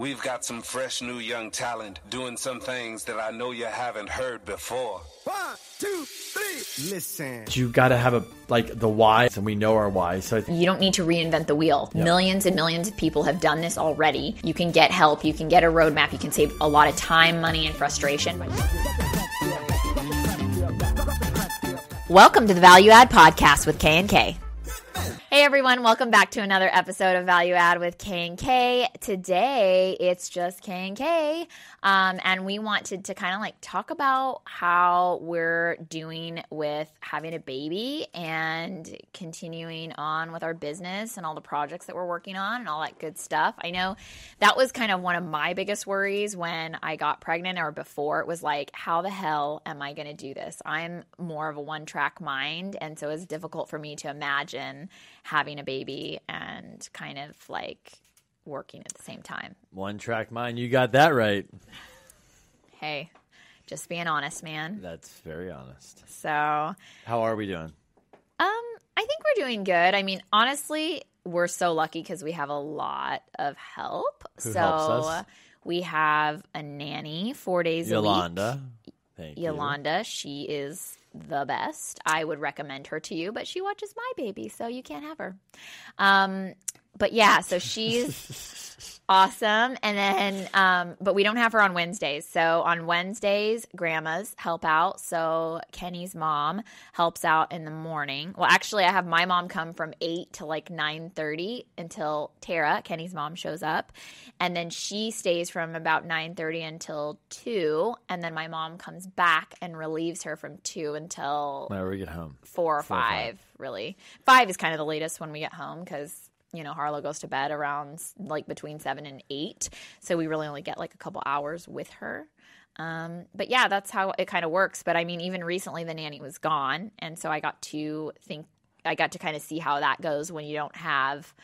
We've got some fresh new young talent doing some things that I know you haven't heard before. One, two, three. Listen. You got to have a like the why, and we know our why. So I You don't need to reinvent the wheel. Millions and millions of people have done this already. You can get help, you can get a roadmap, you can save a lot of time, money, and frustration. Welcome to the Value Add Podcast with K and K. Hey everyone, welcome back to another episode of Value Add with K and K. Today it's just K and K, um, and we wanted to kind of like talk about how we're doing with having a baby and continuing on with our business and all the projects that we're working on and all that good stuff. I know that was kind of one of my biggest worries when I got pregnant or before. It was like, how the hell am I going to do this? I'm more of a one track mind, and so it's difficult for me to imagine having a baby and kind of like working at the same time. one track mind, you got that right. Hey, just being honest, man. That's very honest. So, How are we doing? Um, I think we're doing good. I mean, honestly, we're so lucky because we have a lot of help. Who so we have a nanny four days Yolanda. a Thank week. Yolanda, she is the best. I would recommend her to you, but she watches my baby, so you can't have her. Um, but yeah, so she's awesome. And then, um, but we don't have her on Wednesdays. So on Wednesdays, grandmas help out. So Kenny's mom helps out in the morning. Well, actually, I have my mom come from eight to like nine thirty until Tara, Kenny's mom, shows up, and then she stays from about nine thirty until two, and then my mom comes back and relieves her from two until. Whenever we get home. four or Four or five. five, really. Five is kind of the latest when we get home because you know Harlow goes to bed around like between seven and eight, so we really only get like a couple hours with her. Um, but yeah, that's how it kind of works. But I mean, even recently the nanny was gone, and so I got to think, I got to kind of see how that goes when you don't have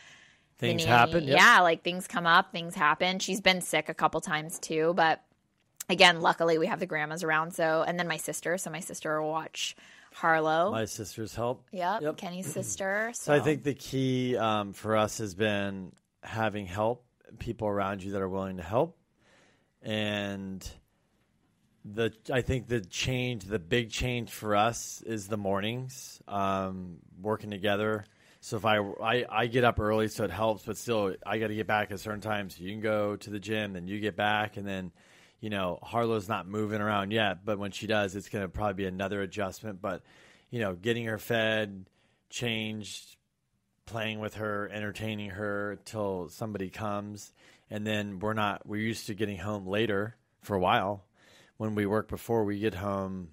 the Things nanny. happen. Yep. Yeah, like things come up, things happen. She's been sick a couple times too, but again, luckily we have the grandmas around. So, and then my sister. So my sister will watch Harlow. My sister's help. Yep, Yep. Kenny's sister. So, So I think the key um, for us has been having help, people around you that are willing to help, and the I think the change, the big change for us is the mornings, um, working together. So if I, I I get up early, so it helps, but still I got to get back at certain times. You can go to the gym, then you get back, and then you know Harlow's not moving around yet, but when she does, it's going to probably be another adjustment. But you know, getting her fed, changed, playing with her, entertaining her till somebody comes, and then we're not. We're used to getting home later for a while. When we work before, we get home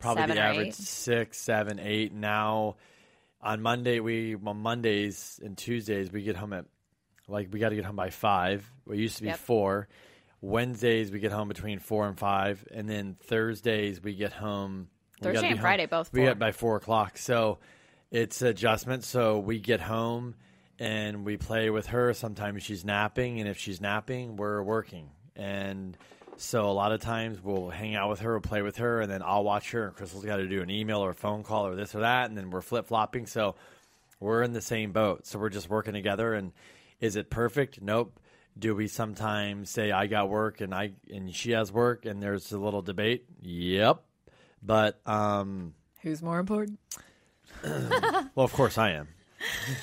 probably Seven the average eight. six, seven, eight. Now on Monday, we on Mondays and Tuesdays we get home at like we got to get home by five. We used to be Yep. four. Wednesdays we get home between four and five, and then Thursdays we get home. Thursday and home- Friday, both We get by four o'clock, so it's adjustment. So we get home and we play with her. Sometimes she's napping, and if she's napping, we're working. And so a lot of times we'll hang out with her, we'll play with her, and then I'll watch her. And Crystal's got to do an email or a phone call or this or that, and then we're flip flopping. So we're in the same boat. So we're just working together. And is it perfect? Nope. Do we sometimes say I got work and I and she has work, and there's a little debate? Yep. But um, who's more important? well, of course I am.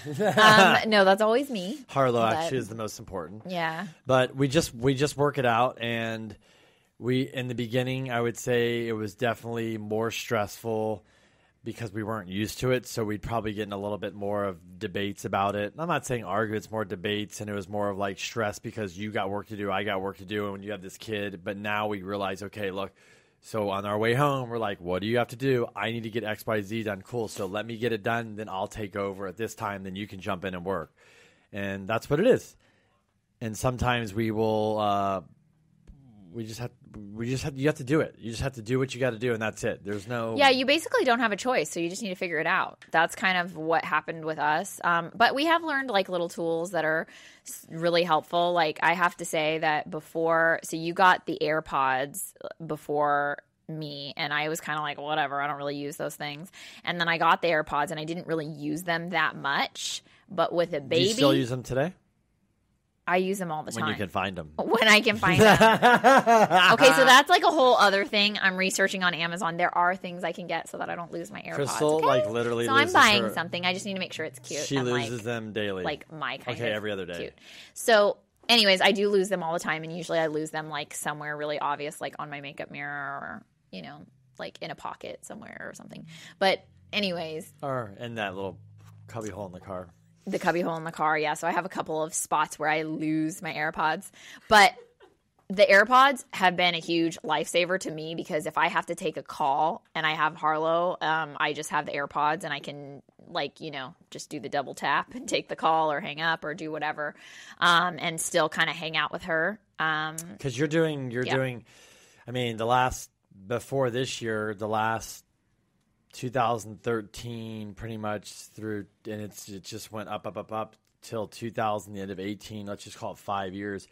um, no, that's always me. Harlow But- actually is the most important. Yeah, But we just we just work it out and we in the beginning I would say it was definitely more stressful because we weren't used to it, so we'd probably get in a little bit more of debates about it. I'm not saying arguments, more debates and it was more of like stress because you got work to do, I got work to do and when you have this kid, but now we realize okay, look, so on our way home, we're like, what do you have to do? I need to get XYZ done. Cool. So let me get it done, then I'll take over at this time, then you can jump in and work. And that's what it is and sometimes we will uh, we just have we just have you have to do it you just have to do what you got to do and that's it there's no yeah. You basically don't have a choice, so you just need to figure it out. That's kind of what happened with us. Um, but we have learned like little tools that are really helpful. Like I have to say that before, so you got the AirPods before me and I was kind of like whatever I don't really use those things and then I got the AirPods and I didn't really use them that much but with a do baby you still use them today I use them all the when time When you can find them. when I can find them. okay, so that's like a whole other thing. I'm researching on Amazon. There are things I can get so that I don't lose my AirPods. Crystal, okay? like, literally So I'm buying her- something. I just need to make sure it's cute. She and, loses like, them daily. like my kind Okay, every other day. cute. So, anyways, I do lose them all the time, and usually I lose them like somewhere really obvious, like on my makeup mirror, or you know, like in a pocket somewhere or something. But anyways, or in that little cubby hole in the car. The cubby hole in the car. Yeah, so I have a couple of spots where I lose my AirPods, but the AirPods have been a huge lifesaver to me because if I have to take a call and I have Harlow, um, I just have the AirPods and I can like you know just do the double tap and take the call or hang up or do whatever, um, and still kind of hang out with her. Um, Because you're doing, you're Yeah. doing. I mean, the last before this year, the last 2013, pretty much through, and it's it just went up, up, up, up till 2000, the end of 18. Let's just call it five years.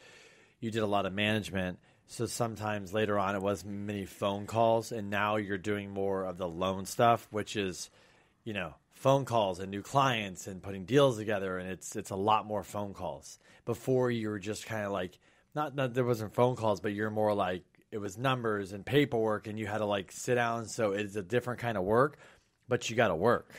You did a lot of management. So sometimes later on, it was many phone calls, and now you're doing more of the loan stuff, which is, you know, phone calls and new clients and putting deals together, and it's it's a lot more phone calls. Before you were just kind of like, not that there wasn't phone calls, but you're more like it was numbers and paperwork, and you had to like sit down. So it's a different kind of work, but you got to work.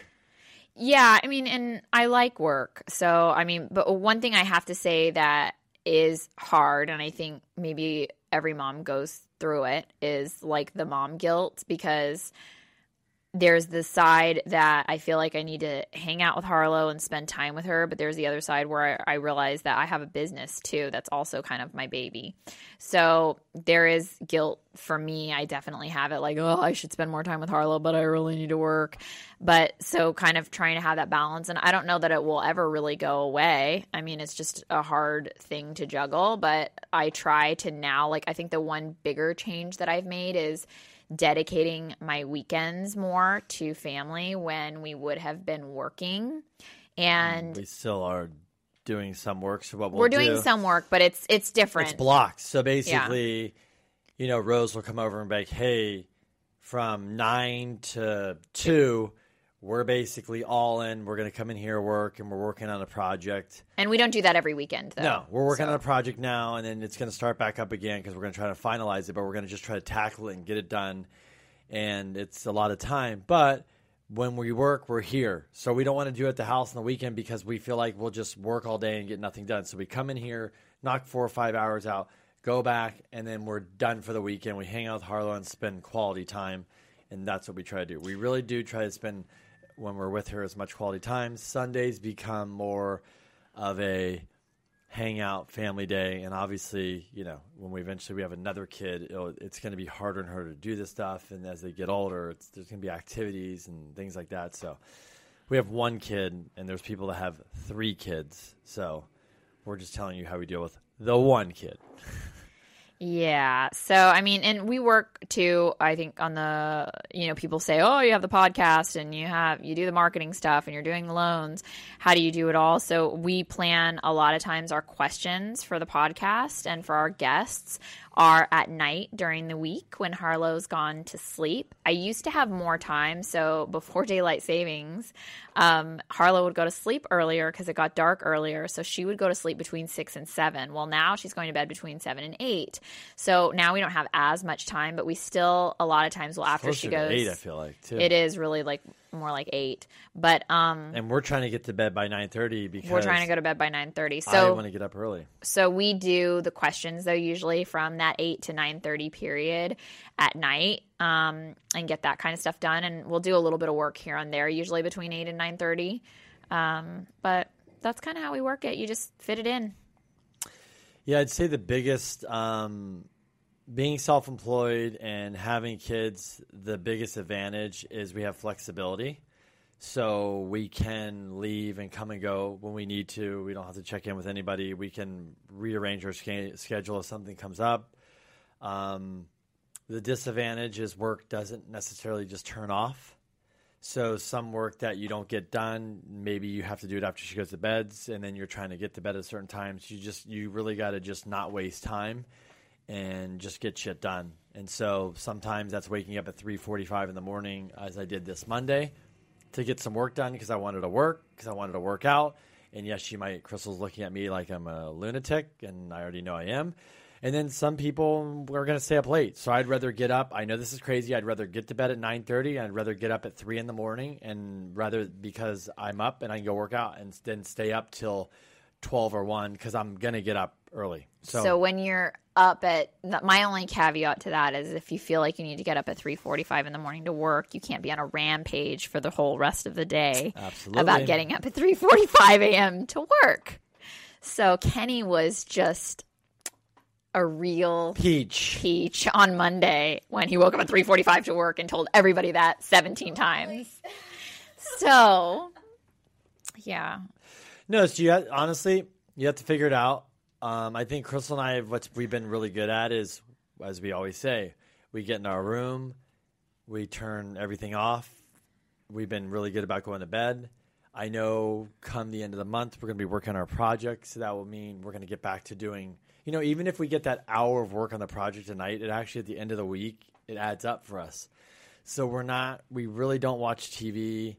Yeah, I mean, and I like work. So, I mean, but one thing I have to say that is hard, and I think maybe every mom goes through it, is like the mom guilt because there's the side that I feel like I need to hang out with Harlow and spend time with her, but there's the other side where I, I realize that I have a business too that's also kind of my baby. So there is guilt for me. I definitely have it like, oh, I should spend more time with Harlow, but I really need to work. But so kind of trying to have that balance. And I don't know that it will ever really go away. I mean, it's just a hard thing to juggle, but I try to now, like, I think the one bigger change that I've made is dedicating my weekends more to family when we would have been working. And We still are doing some work. So what we'll we're doing do, some work, but it's it's different. It's blocked. So basically, you know, Rose will come over and be like, "Hey, from nine to two, we're basically all in. We're going to come in here work, and we're working on a project. and we don't do that every weekend though. No, we're working So- on a project now, and then it's going to start back up again because we're going to try to finalize it. But we're going to just try to tackle it and get it done. And it's a lot of time, but when we work, we're here. So we don't want to do it at the house on the weekend because we feel like we'll just work all day and get nothing done. So we come in here, knock four or five hours out, go back, and then we're done for the weekend. We hang out with Harlow and spend quality time, and that's what we try to do. We really do try to spend when we're with her as much quality time. Sundays become more of a hangout family day, and obviously, you know, when we eventually we have another kid, it's going to be harder and harder to do this stuff. And as they get older, there's going to be activities and things like that. So we have one kid, and there's people that have three kids. So we're just telling you how we deal with the one kid. Yeah. So, I mean, and we work too, I think on the, you know, people say, "Oh, you have the podcast and you have you do the marketing stuff and you're doing loans. How do you do it all?" So, we plan a lot of times our questions for the podcast and for our guests are at night during the week when Harlow's gone to sleep. I used to have more time, so before daylight savings, um, Harlow would go to sleep earlier because it got dark earlier. So she would go to sleep between six and seven. Well, now she's going to bed between seven and eight. So now we don't have as much time, but we still a lot of times will after she goes. eight, I feel like too. It is really like more like eight, but um, and we're trying to get to bed by nine thirty because we're trying to go to bed by nine thirty. I So want to get up early. so we do the questions though usually from that 8 to 9.30 period at night um, and get that kind of stuff done and we'll do a little bit of work here and there usually between 8 and 9.30 um, but that's kind of how we work it you just fit it in Yeah, I'd say the biggest um, being self-employed and having kids. The biggest advantage is we have flexibility, so we can leave and come and go when we need to. We don't have to check in with anybody. We can rearrange our sca- schedule if something comes up. Um, the disadvantage is work doesn't necessarily just turn off. So some work that you don't get done, maybe you have to do it after she goes to bed, and then you're trying to get to bed at certain times. You just you really got to just not waste time and just get shit done. And so sometimes that's waking up at 3:45 in the morning, as I did this Monday, to get some work done because I wanted to work because I wanted to work out, And yes, she might. Crystal's looking at me like I'm a lunatic, and I already know I am. And then some people are going to stay up late, so I'd rather get up. I know this is crazy. I'd rather get to bed at nine thirty. I'd rather get up at three in the morning, and rather because I'm up and I can go work out, and then stay up till twelve or one because I'm going to get up early. So, So when you're up at my only caveat to that is if you feel like you need to get up at 3:45 in the morning to work, you can't be on a rampage for the whole rest of the day Absolutely. about getting up at 3:45 a.m. to work. So Kenny was just a real peach. peach on Monday when he woke up at 3:45 to work and told everybody that 17 times. So, yeah. No, so you have, honestly, you have to figure it out. Um, I think Crystal and I, what we've been really good at is, as we always say, we get in our room, we turn everything off. We've been really good about going to bed. I know come the end of the month, we're going to be working on our projects. So that will mean we're going to get back to doing, you know, even if we get that hour of work on the project tonight, it actually at the end of the week, it adds up for us. So we're not, we really don't watch TV.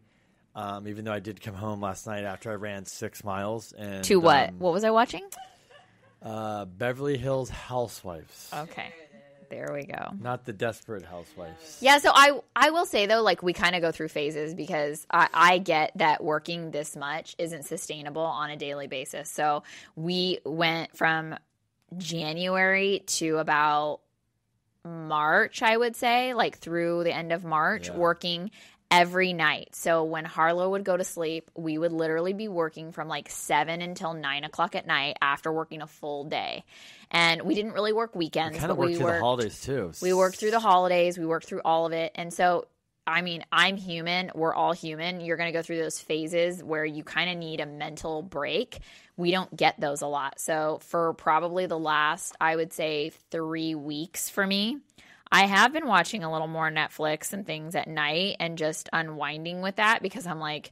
Um, even though I did come home last night after I ran six miles and To what? um, what was I watching? uh, Beverly Hills Housewives, Okay. There we go. not the Desperate Housewives. Yeah, so I I will say though, like we kind of go through phases because I, I get that working this much isn't sustainable on a daily basis. So we went from January to about March, I would say, like through the end of March, Yeah. working every night. So when Harlow would go to sleep, we would literally be working from like seven until nine o'clock at night after working a full day. And we didn't really work weekends, Kind but of worked we through worked the holidays too. we worked through the holidays, we worked through all of it. And so, I mean, I'm human. We're all human. You're going to go through those phases where you kind of need a mental break. We don't get those a lot. So, for probably the last, I would say, three weeks for me, I have been watching a little more Netflix and things at night and just unwinding with that because I'm like,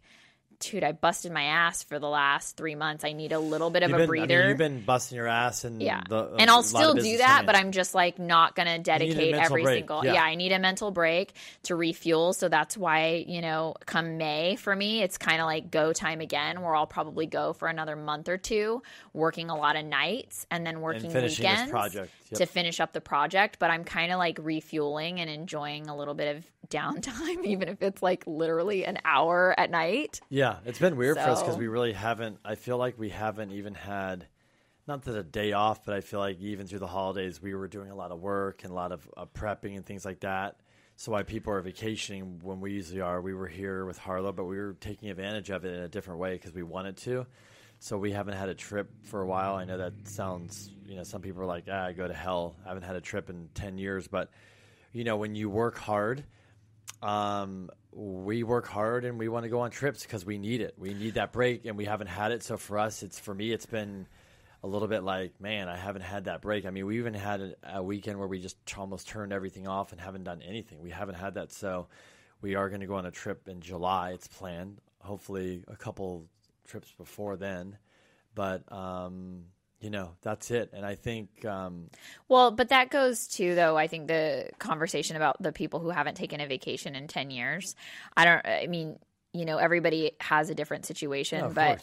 dude, I busted my ass for the last three months. I need a little bit of a breather. I mean, you've been busting your ass, and Yeah. the, and I'll still do that, but. I'm just like not going to dedicate every break. single. Yeah. Yeah. I need a mental break to refuel. So that's why, you know, come May for me, it's kind of like go time again, where I'll probably go for another month or two, working a lot of nights and then working this weekends project. Yep. to finish up the project. But I'm kind of like refueling and enjoying a little bit of downtime, even if it's like literally an hour at night. Yeah, it's been weird for us because we really haven't. I feel like we haven't even had, not that a day off, but I feel like even through the holidays, we were doing a lot of work and a lot of uh, prepping and things like that. So why people are vacationing when we usually are, we were here with Harlow, but we were taking advantage of it in a different way because we wanted to. So we haven't had a trip for a while. I know that sounds, you know, some people are like, ah, I go to hell. I haven't had a trip in 10 years. But, you know, when you work hard, um, we work hard and we want to go on trips because we need it. We need that break and we haven't had it. So for us, it's for me, it's been a little bit like, man, I haven't had that break. I mean, we even had a, a weekend where we just almost turned everything off and haven't done anything. We haven't had that. So we are going to go on a trip in July. It's planned. Hopefully, a couple trips before then. But, um, you know, that's it. And I think, um, Well, but that goes to though. I think the conversation about the people who haven't taken a vacation in ten years. I don't. I mean, you know, everybody has a different situation, of but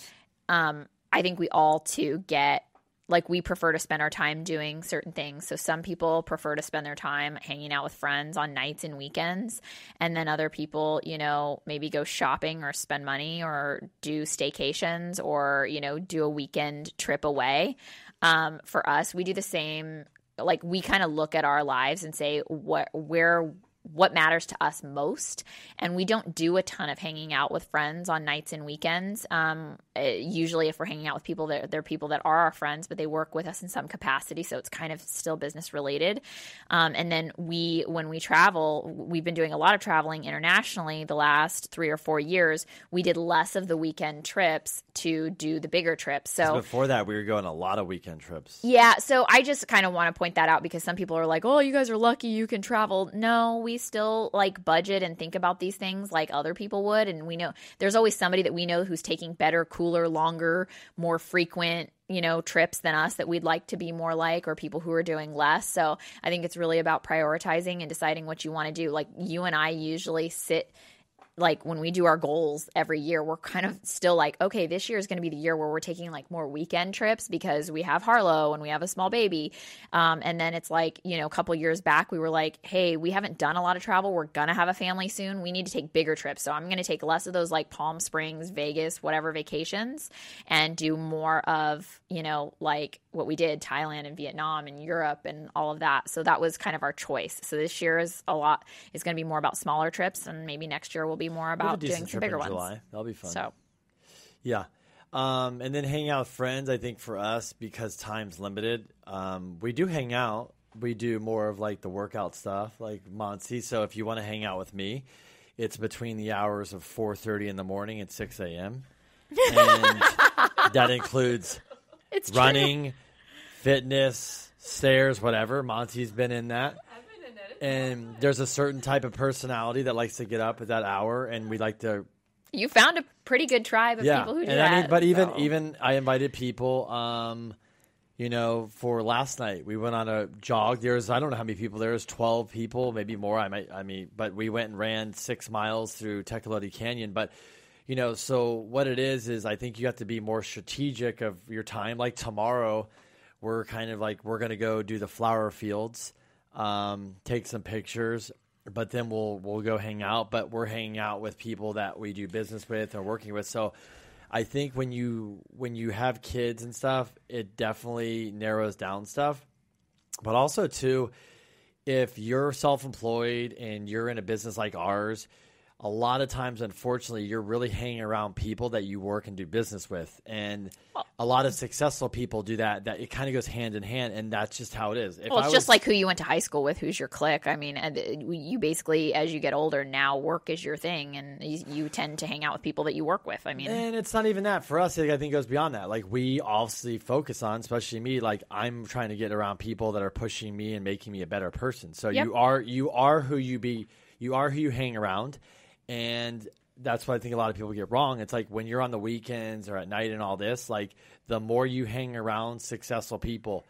um, I think we all too get like we prefer to spend our time doing certain things. So some people prefer to spend their time hanging out with friends on nights and weekends, and then other people, you know, maybe go shopping or spend money or do staycations or you know do a weekend trip away. Um, for us, we do the same. Like we kind of look at our lives and say what where what matters to us most. And we don't do a ton of hanging out with friends on nights and weekends. Um, uh, usually if we're hanging out with people that they're people that are our friends but they work with us in some capacity. So it's kind of still business related. Um, and then we when we travel we've been doing a lot of traveling internationally the last three or four years. We did less of the weekend trips to do the bigger trips. So before that, we were going a lot of weekend trips. yeah, so I just kind of want to point that out because some people are like, "Oh, you guys are lucky you can travel." No, we still like budget and think about these things like other people would, and we know there's always somebody that we know who's taking better, cooler, longer, more frequent, you know, trips than us that we'd like to be more like or people who are doing less. So, I think it's really about prioritizing and deciding what you want to do. Like you and I usually sit like when we do our goals every year, we're kind of still like, okay, this year is going to be the year where we're taking like more weekend trips because we have Harlow and we have a small baby. Um, and then it's like, you know, a couple years back, we were like, hey, we haven't done a lot of travel. We're going to have a family soon. We need to take bigger trips. So I'm going to take less of those like Palm Springs, Vegas, whatever vacations and do more of, you know, like what we did Thailand and Vietnam and Europe and all of that. So that was kind of our choice. So this year is a lot, is going to be more about smaller trips and maybe next year will be more about doing some bigger ones. July. That'll be fun. So Yeah. Um, and then hanging out with friends, I think for us, because time's limited, um, we do hang out. We do more of like the workout stuff, like Monty. So if you want to hang out with me, it's between the hours of 4.30 in the morning and 6 a.m. And that includes it's true. Running, fitness, stairs, whatever. Monty's been in that. And there's a certain type of personality that likes to get up at that hour, and we like to You found a pretty good tribe of yeah. people who do and that. I mean, but even so. even I invited people. Um, you know, for last night we went on a jog. There's I don't know how many people. There's twelve people, maybe more. I might. I mean, but we went and ran six miles through Tecolote Canyon. But you know, so what it is is I think you have to be more strategic of your time. Like tomorrow, we're kind of like we're gonna go do the flower fields, um, take some pictures, but then we'll we'll go hang out. But we're hanging out with people that we do business with or working with. So I think when you when you have kids and stuff, it definitely narrows down stuff. But also too, if you're self-employed and you're in a business like ours, a lot of times unfortunately you're really hanging around people that you work and do business with and a lot of successful people do that that it kind of goes hand in hand and that's just how it is if well, I it's just like who you went to high school with, who's your clique. I mean, uh, you basically, as you get older, now work is your thing, and you, you tend to hang out with people that you work with. I mean, And it's not even that for us. I think it goes beyond that. Like we obviously focus on, especially me. Like I'm trying to get around people that are pushing me and making me a better person. So Yep. you are you are who you be. You are who you hang around, and that's what I think a lot of people get wrong. It's like when you're on the weekends or at night and all this. Like the more you hang around successful people.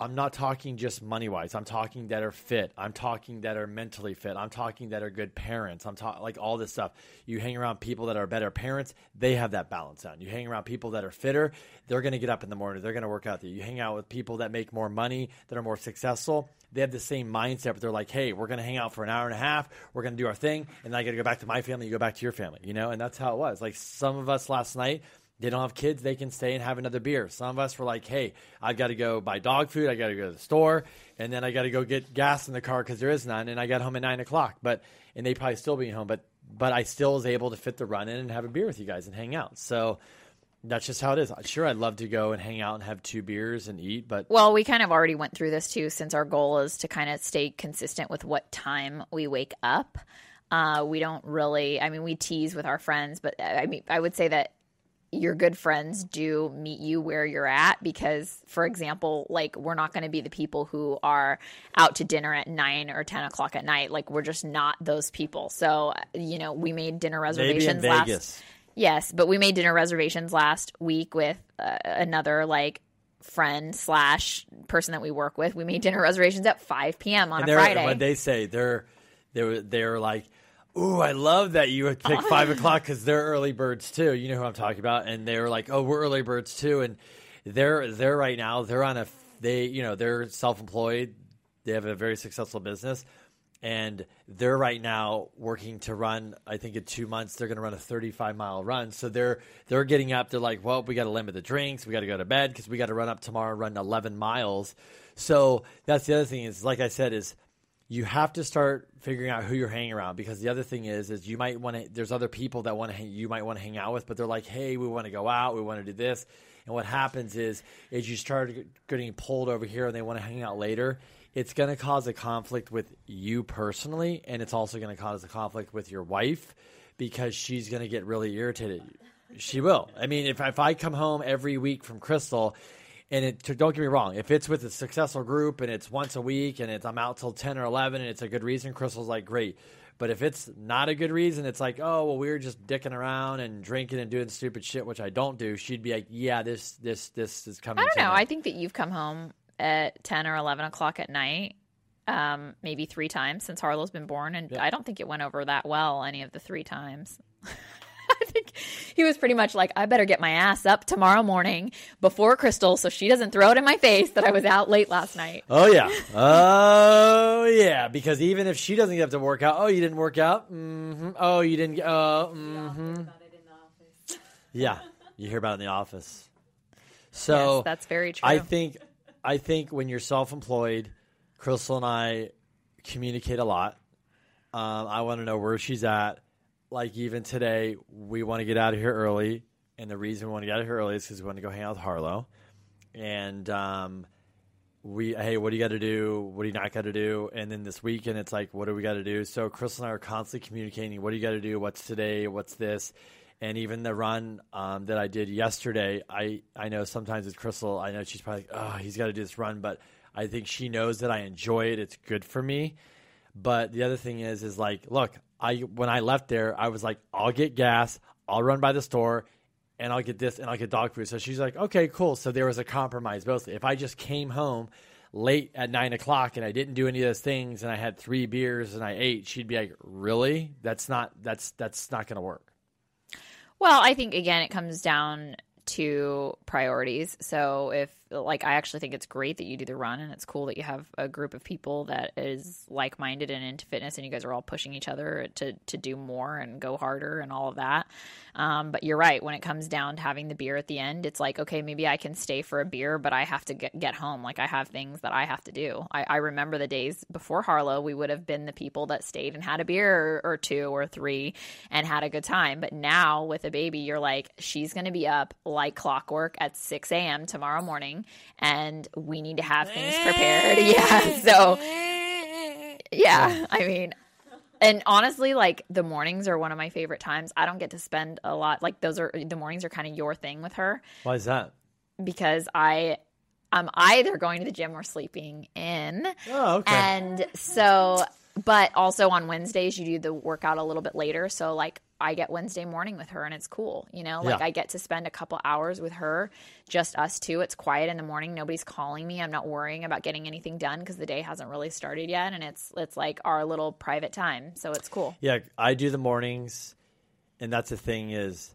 I'm not talking just money wise. I'm talking that are fit. I'm talking that are mentally fit. I'm talking that are good parents. I'm talking like all this stuff. You hang around people that are better parents, they have that balance down. You hang around people that are fitter, they're going to get up in the morning. They're going to work out. There. You hang out with people that make more money, that are more successful. They have the same mindset, but they're like, hey, we're going to hang out for an hour and a half. We're going to do our thing, and then I got to go back to my family. You go back to your family, you know. And that's how it was. Like some of us last night, they don't have kids, they can stay and have another beer. Some of us were like, hey, I've got to go buy dog food, I got to go to the store, and then I got to go get gas in the car because there is none, and I got home at nine o'clock. But and they probably still be home, but but I still was able to fit the run in and have a beer with you guys and hang out. So that's just how it is. Sure, I'd love to go and hang out and have two beers and eat, but well, we kind of already went through this too, since our goal is to kind of stay consistent with what time we wake up. Uh, we don't really, I mean, we tease with our friends, but I mean, I would say that your good friends do meet you where you're at because for example like we're not going to be the people who are out to dinner at 9 or 10 o'clock at night. Like we're just not those people. So you know we made dinner maybe in reservations last Vegas. yes but we made dinner reservations last week with uh, another like friend slash person that we work with. We made dinner reservations at 5 p.m on And a friday. when they say they're they're they're like, "Ooh, I love that you would pick five o'clock because they're early birds too." You know who I'm talking about, and they were like, "Oh, we're early birds too," and they're they're right now they're on a they you know they're self employed, they have a very successful business. And they're right now working to run. I think in two months they're going to run a 35 mile run. So they're they're getting up. They're like, well, we got to limit the drinks. We got to go to bed because we got to run up tomorrow, and run 11 miles. So that's the other thing is, like I said, is you have to start figuring out who you're hanging around because the other thing is is you might want to there's other people that want to you might want to hang out with but they're like hey we want to go out we want to do this. And what happens is is you start getting pulled over here and they want to hang out later. It's going to cause a conflict with you personally and it's also going to cause a conflict with your wife because she's going to get really irritated. She will. I mean if, if i come home every week from crystal and it don't get me wrong if it's with a successful group and it's once a week and it's i'm out till 10 or 11 and it's a good reason crystal's like great. But if it's not a good reason it's like oh well we were just dicking around and drinking and doing stupid shit which i don't do she'd be like yeah this this this is coming i don't to know. i think that you've come home at 10 or 11 o'clock at night um, maybe three times since Harlow's been born, and I don't think it went over that well any of the three times. I think he was pretty much like, I better get my ass up tomorrow morning before Crystal so she doesn't throw it in my face that I was out late last night. Oh yeah. Oh yeah. Because even if she doesn't get up to work out, oh you didn't work out. Mm-hmm. Oh you didn't. Oh. Mm-hmm. Yeah. You hear about it in the office. So Yes, that's very true. I think I think when you're self-employed, Crystal and I communicate a lot. Um, I want to know where she's at. Like even today, we want to get out of here early, and the reason we want to get out of here early is because we want to go hang out with Harlow. And um, we, hey, what do you got to do? What do you not got to do? And then this weekend, it's like, what do we got to do? So Crystal and I are constantly communicating. What do you got to do? What's today? What's this? And even the run um, that I did yesterday, I, I know sometimes with Crystal, I know she's probably like, oh, he's got to do this run, but I think she knows that I enjoy it. It's good for me. But the other thing is, is like, look, I when I left there, I was like, I'll get gas, I'll run by the store, and I'll get this, and I'll get dog food. So she's like, okay, cool. So there was a compromise. Mostly, if I just came home late at nine o'clock and I didn't do any of those things, and I had three beers and I ate, she'd be like, really? That's not that's that's not going to work. Well, I think again, it comes down to priorities. So if like I actually think it's great that you do the run and it's cool that you have a group of people that is like-minded and into fitness and you guys are all pushing each other to to do more and go harder and all of that. Um, but you're right when it comes down to having the beer at the end, it's like okay, maybe I can stay for a beer, but I have to get get home. Like I have things that I have to do. I, I remember the days before Harlow, we would have been the people that stayed and had a beer or, or two or three and had a good time. But now with a baby, you're like she's going to be up like clockwork at 6 a.m. tomorrow morning and we need to have things prepared. Yeah. Eh, so, eh. yeah, I mean, and honestly, like the mornings are one of my favorite times. I don't get to spend a lot, like, those are the mornings are kind of your thing with her Why is that? because I. I'm either going to the gym or sleeping in. Oh, okay. And so, but also on Wednesdays, you do the workout a little bit later. So, like, I get Wednesday morning with her and it's cool. You know, like Yeah. I get to spend a couple hours with her, just us two. It's quiet in the morning. Nobody's calling me. I'm not worrying about getting anything done because the day hasn't really started yet. And it's, it's like our little private time. So it's cool. Yeah, I do the mornings, and that's the thing is,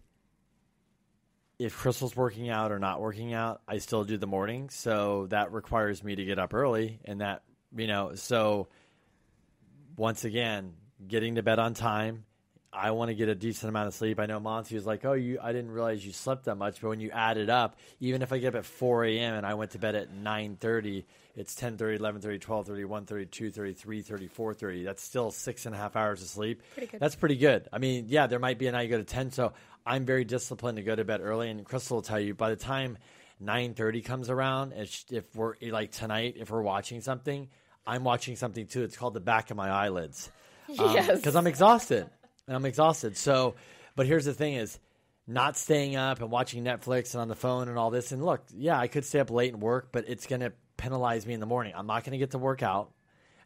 if Crystal's working out or not working out, I still do the morning. So that requires me to get up early, and that you know. So once again, getting to bed on time. I want to get a decent amount of sleep. I know Monty was like, "Oh, you, I didn't realize you slept that much." But when you add it up, even if I get up at 4 a.m. and I went to bed at 9:30, it's 10:30, 11:30, 12:30, 1:30, 2:30, 3:30, 4:30. That's still six and a half hours of sleep. Pretty good. That's pretty good. I mean, yeah, there might be a night you go to 10. So I'm very disciplined to go to bed early. And Crystal will tell you by the time 9:30 comes around, if if we're like tonight, if we're watching something, I'm watching something too. It's called the back of my eyelids um, yes. because I'm exhausted. And I'm exhausted. So, but here's the thing: is not staying up and watching Netflix and on the phone and all this. And look, yeah, I could stay up late and work, but it's going to penalize me in the morning. I'm not going to get to work out,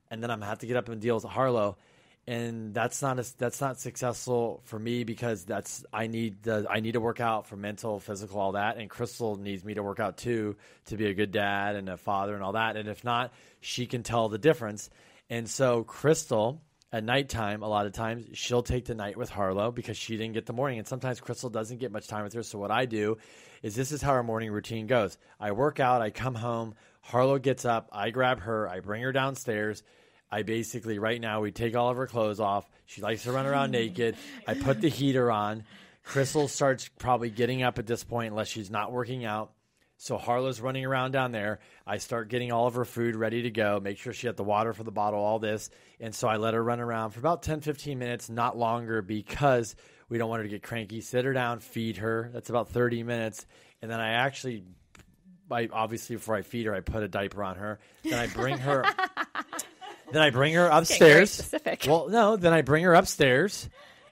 and then I'm gonna have to get up and deal with Harlow, and that's not a, that's not successful for me because that's I need the I need to work out for mental, physical, all that, and Crystal needs me to work out too to be a good dad and a father and all that. And if not, she can tell the difference. And so Crystal at nighttime, a lot of times she'll take the night with Harlow because she didn't get the morning. And sometimes Crystal doesn't get much time with her. So what I do is this is how our morning routine goes. I work out, I come home, Harlow gets up, I grab her, I bring her downstairs. I basically right now we take all of her clothes off. She likes to run around naked. I put the heater on. Crystal starts probably getting up at this point unless she's not working out. So Harlow's running around down there. I start getting all of her food ready to go, make sure she had the water for the bottle, all this. And so I let her run around for about 10, 15 minutes, not longer, because we don't want her to get cranky. Sit her down, feed her. That's about 30 minutes. And then I actually, I, obviously, before I feed her, I put a diaper on her. Then I bring her. then I bring her upstairs. Well, no, then I bring her upstairs,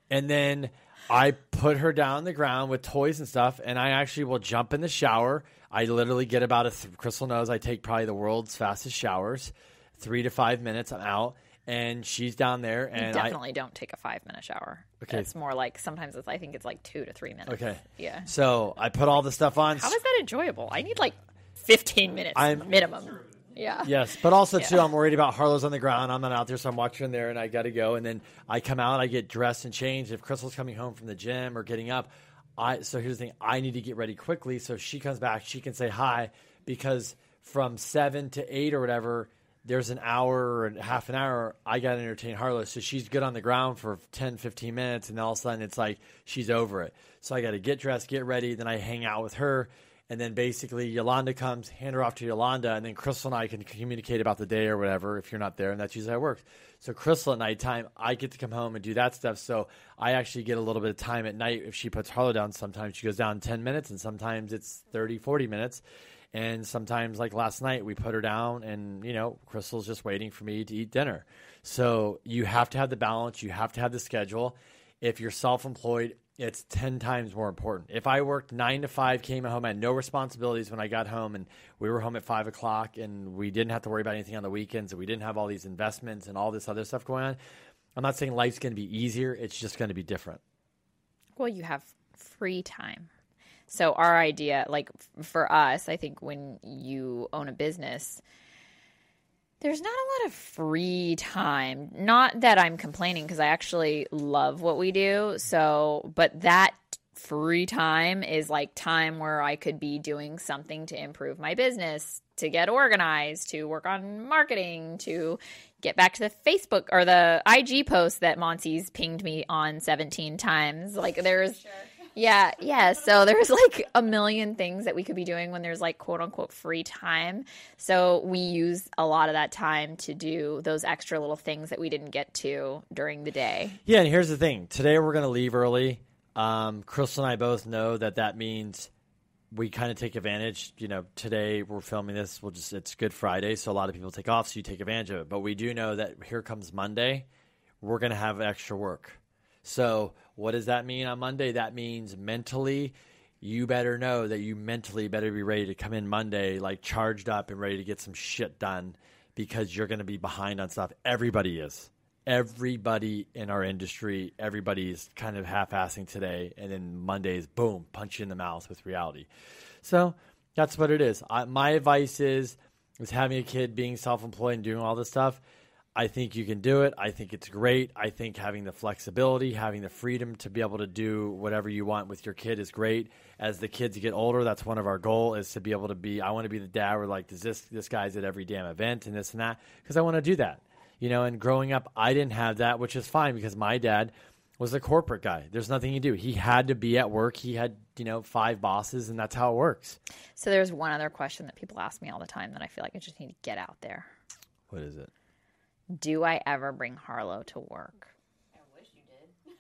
and then I put her down on the ground with toys and stuff, and I actually will jump in the shower. I literally get about a. Th- Crystal knows I take probably the world's fastest showers, three to five minutes. I'm out, and she's down there, You and I. definitely don't take a five minute shower. Okay. It's more like sometimes it's, I think it's like two to three minutes. Okay. Yeah. So I put all the stuff on. How is that enjoyable? I need like 15 minutes I'm- minimum. Yeah. Yes, but also too, I'm worried about Harlow's on the ground. I'm not out there, so I'm watching there, and I got to go. And then I come out, I get dressed and changed. If Crystal's coming home from the gym or getting up, I so here's the thing: I need to get ready quickly. So if she comes back, she can say hi because from seven to eight or whatever, there's an hour or half an hour. I got to entertain Harlow, so she's good on the ground for 10, 15 minutes, and then all of a sudden it's like she's over it. So I got to get dressed, get ready, then I hang out with her and then basically Yolanda comes, hand her off to Yolanda, and then Crystal and I can communicate about the day or whatever if you're not there, and that's usually how it works. So Crystal at nighttime, I get to come home and do that stuff. So I actually get a little bit of time at night if she puts Harlow down. Sometimes she goes down 10 minutes, and sometimes it's 30, 40 minutes. And sometimes, like last night, we put her down, and you know, Crystal's just waiting for me to eat dinner. So you have to have the balance. You have to have the schedule. If you're self-employed, it's 10 times more important. If I worked nine to five, came home, I had no responsibilities when I got home, and we were home at five o'clock, and we didn't have to worry about anything on the weekends, and we didn't have all these investments and all this other stuff going on, I'm not saying life's going to be easier. It's just going to be different. Well, you have free time. So, our idea, like for us, I think when you own a business, there's not a lot of free time. Not that I'm complaining because I actually love what we do. So, but that free time is like time where I could be doing something to improve my business, to get organized, to work on marketing, to get back to the Facebook or the IG post that Monty's pinged me on 17 times. Like there's sure. Yeah, yeah. So there's like a million things that we could be doing when there's like quote unquote free time. So we use a lot of that time to do those extra little things that we didn't get to during the day. Yeah, and here's the thing. Today we're going to leave early. Um, Crystal and I both know that that means we kind of take advantage. You know, today we're filming this. We'll just it's Good Friday, so a lot of people take off, so you take advantage of it. But we do know that here comes Monday, we're going to have extra work. So what does that mean on Monday? That means mentally, you better know that you mentally better be ready to come in Monday, like charged up and ready to get some shit done because you're going to be behind on stuff. Everybody is. Everybody in our industry, everybody is kind of half assing today. And then Mondays, boom, punch you in the mouth with reality. So that's what it is. I, my advice is, is having a kid, being self employed, and doing all this stuff I think you can do it. I think it's great. I think having the flexibility, having the freedom to be able to do whatever you want with your kid is great. As the kids get older, that's one of our goal is to be able to be. I want to be the dad where like, does this this guy's at every damn event and this and that because I want to do that. You know, and growing up, I didn't have that, which is fine because my dad was a corporate guy. There's nothing you do. He had to be at work. He had, you know, five bosses, and that's how it works. So there's one other question that people ask me all the time that I feel like I just need to get out there. What is it? Do I ever bring Harlow to work? I wish you did.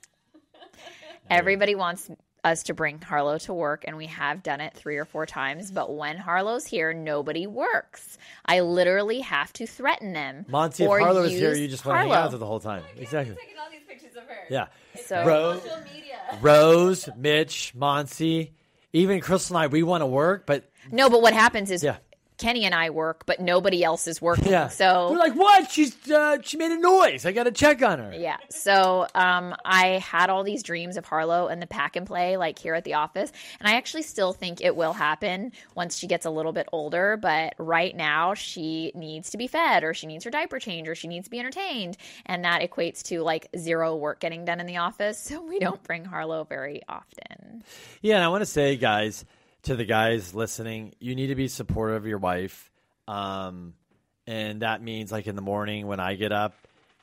Everybody wants us to bring Harlow to work, and we have done it three or four times. But when Harlow's here, nobody works. I literally have to threaten them. Monty, if Harlow is here, you just want to hang out with her the whole time. Oh exactly. Taking all these pictures of her. Yeah. So Rose, Rose, Mitch, Monty, even Crystal and I, we want to work, but no. But what happens is yeah. Kenny and I work, but nobody else is working. Yeah. So we're like, what? She's uh, she made a noise. I got to check on her. Yeah. So um, I had all these dreams of Harlow and the pack and play, like here at the office, and I actually still think it will happen once she gets a little bit older. But right now, she needs to be fed, or she needs her diaper change, or she needs to be entertained, and that equates to like zero work getting done in the office. So we don't bring Harlow very often. Yeah, and I want to say, guys to the guys listening, you need to be supportive of your wife. Um, and that means like in the morning when I get up,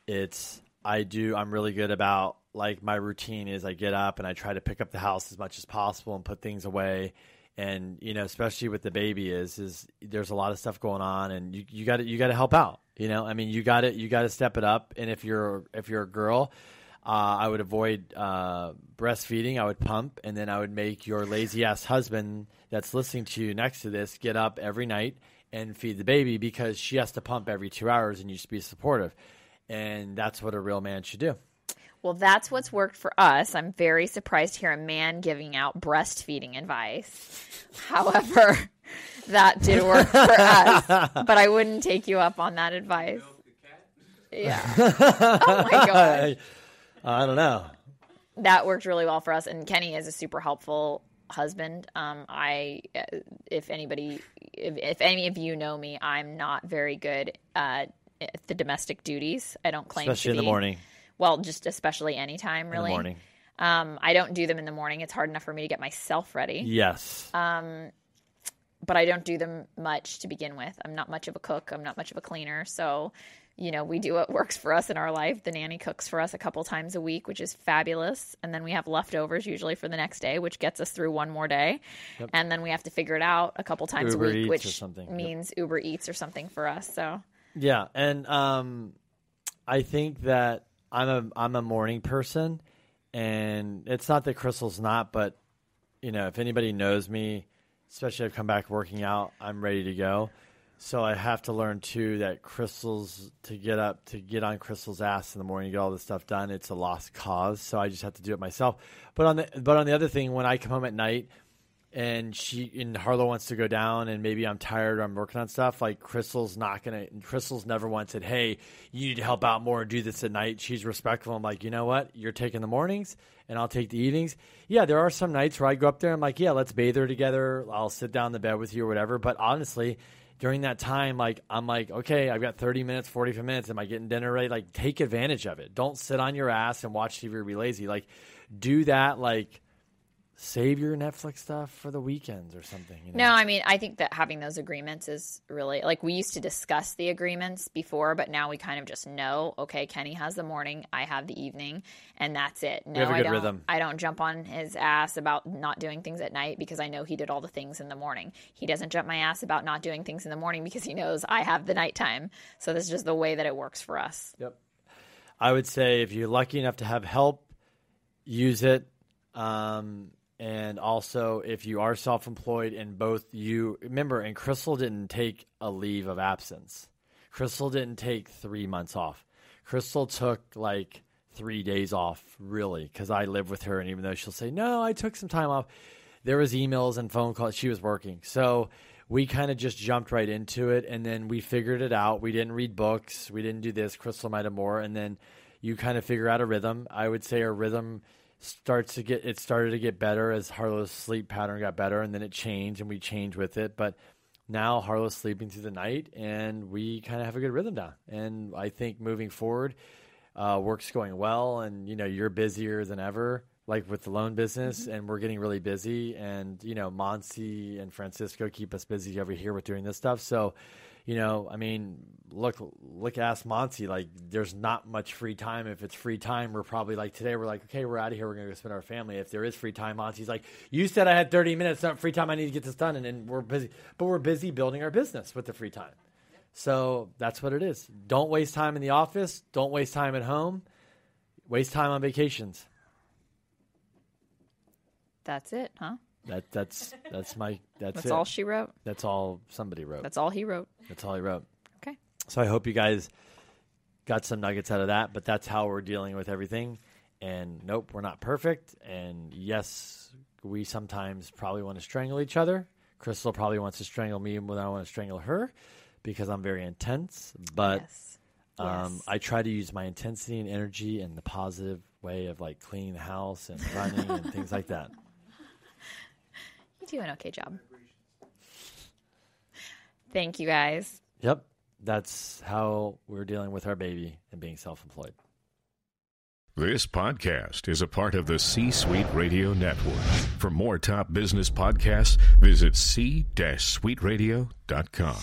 it's I do I'm really good about like my routine is I get up and I try to pick up the house as much as possible and put things away. And you know, especially with the baby is is there's a lot of stuff going on and you you got to you got to help out. You know, I mean, you got to you got to step it up. And if you're if you're a girl, uh, I would avoid uh, breastfeeding. I would pump, and then I would make your lazy ass husband that's listening to you next to this get up every night and feed the baby because she has to pump every two hours, and you should be supportive. And that's what a real man should do. Well, that's what's worked for us. I'm very surprised to hear a man giving out breastfeeding advice. However, that did work for us, but I wouldn't take you up on that advice. Yeah. oh my god. I don't know. That worked really well for us, and Kenny is a super helpful husband. Um, I, uh, if anybody, if, if any of you know me, I'm not very good at the domestic duties. I don't claim especially to in the be. morning. Well, just especially anytime, In really. the morning. Um, I don't do them in the morning. It's hard enough for me to get myself ready. Yes. Uh, but I don't do them much to begin with. I'm not much of a cook. I'm not much of a cleaner. So, you know, we do what works for us in our life. The nanny cooks for us a couple times a week, which is fabulous. And then we have leftovers usually for the next day, which gets us through one more day. And then we have to figure it out a couple times Uber a week, which something. Yep. means Uber Eats or something for us. So, Yeah, and um, I think that I'm a I'm a morning person, and it's not that Crystal's not, but you know, if anybody knows me, especially I've come back working out, I'm ready to go. So I have to learn too that Crystal's to get up to get on Crystal's ass in the morning, get all this stuff done. It's a lost cause, so I just have to do it myself. But on the but on the other thing, when I come home at night and she and Harlow wants to go down and maybe I'm tired or I'm working on stuff, like Crystal's not gonna Crystal's never once said, Hey, you need to help out more and do this at night. She's respectful. I'm like, you know what? You're taking the mornings and I'll take the evenings. Yeah, there are some nights where I go up there, I'm like, Yeah, let's bathe her together. I'll sit down in the bed with you or whatever. But honestly, during that time, like I'm like, okay, I've got 30 minutes, 45 minutes. Am I getting dinner ready? Like, take advantage of it. Don't sit on your ass and watch TV or be lazy. Like, do that. Like, save your Netflix stuff for the weekends or something. You know? No, I mean, I think that having those agreements is really like we used to discuss the agreements before, but now we kind of just know, okay, Kenny has the morning, I have the evening, and that's it. No, have a I good don't rhythm. I don't jump on his ass about not doing things at night because I know he did all the things in the morning. He doesn't jump my ass about not doing things in the morning because he knows I have the nighttime. So this is just the way that it works for us. Yep. I would say if you're lucky enough to have help, use it. Um, and also, if you are self employed and both you remember, and Crystal didn't take a leave of absence, Crystal didn't take three months off. Crystal took like three days off, really, because I live with her. And even though she'll say, no, I took some time off, there was emails and phone calls. She was working. So we kind of just jumped right into it and then we figured it out. We didn't read books. We didn't do this. Crystal might have more. And then you kind of figure out a rhythm. I would say a rhythm starts to get, it started to get better as Harlow's sleep pattern got better and then it changed and we changed with it. But now Harlow's sleeping through the night and we kind of have a good rhythm down. And I think moving forward, uh, work's going well and, you know, you're busier than ever like with the loan business, and we're getting really busy. And you know, Monty and Francisco keep us busy over here with doing this stuff. So, you know, I mean, look, look, ask Monty. Like, there's not much free time. If it's free time, we're probably like today. We're like, okay, we're out of here. We're gonna go spend our family. If there is free time, Monty's like, you said I had 30 minutes, not free time. I need to get this done, and then we're busy. But we're busy building our business with the free time. So that's what it is. Don't waste time in the office. Don't waste time at home. Waste time on vacations. That's it, huh? That that's that's my that's, That's it. all she wrote. that's all somebody wrote. That's all he wrote. That's all he wrote. Okay. So I hope you guys got some nuggets out of that. But that's how we're dealing with everything. And nope, we're not perfect. And yes, we sometimes probably want to strangle each other. Crystal probably wants to strangle me when I want to strangle her because I'm very intense. But yes. um, Yes. I try to use my intensity and energy in the positive way of like cleaning the house and running and things like that. You do an okay job. Thank you guys. Yep. That's how we're dealing with our baby and being self employed. This podcast is a part of the C Suite Radio Network. For more top business podcasts, visit c-suiteradio.com.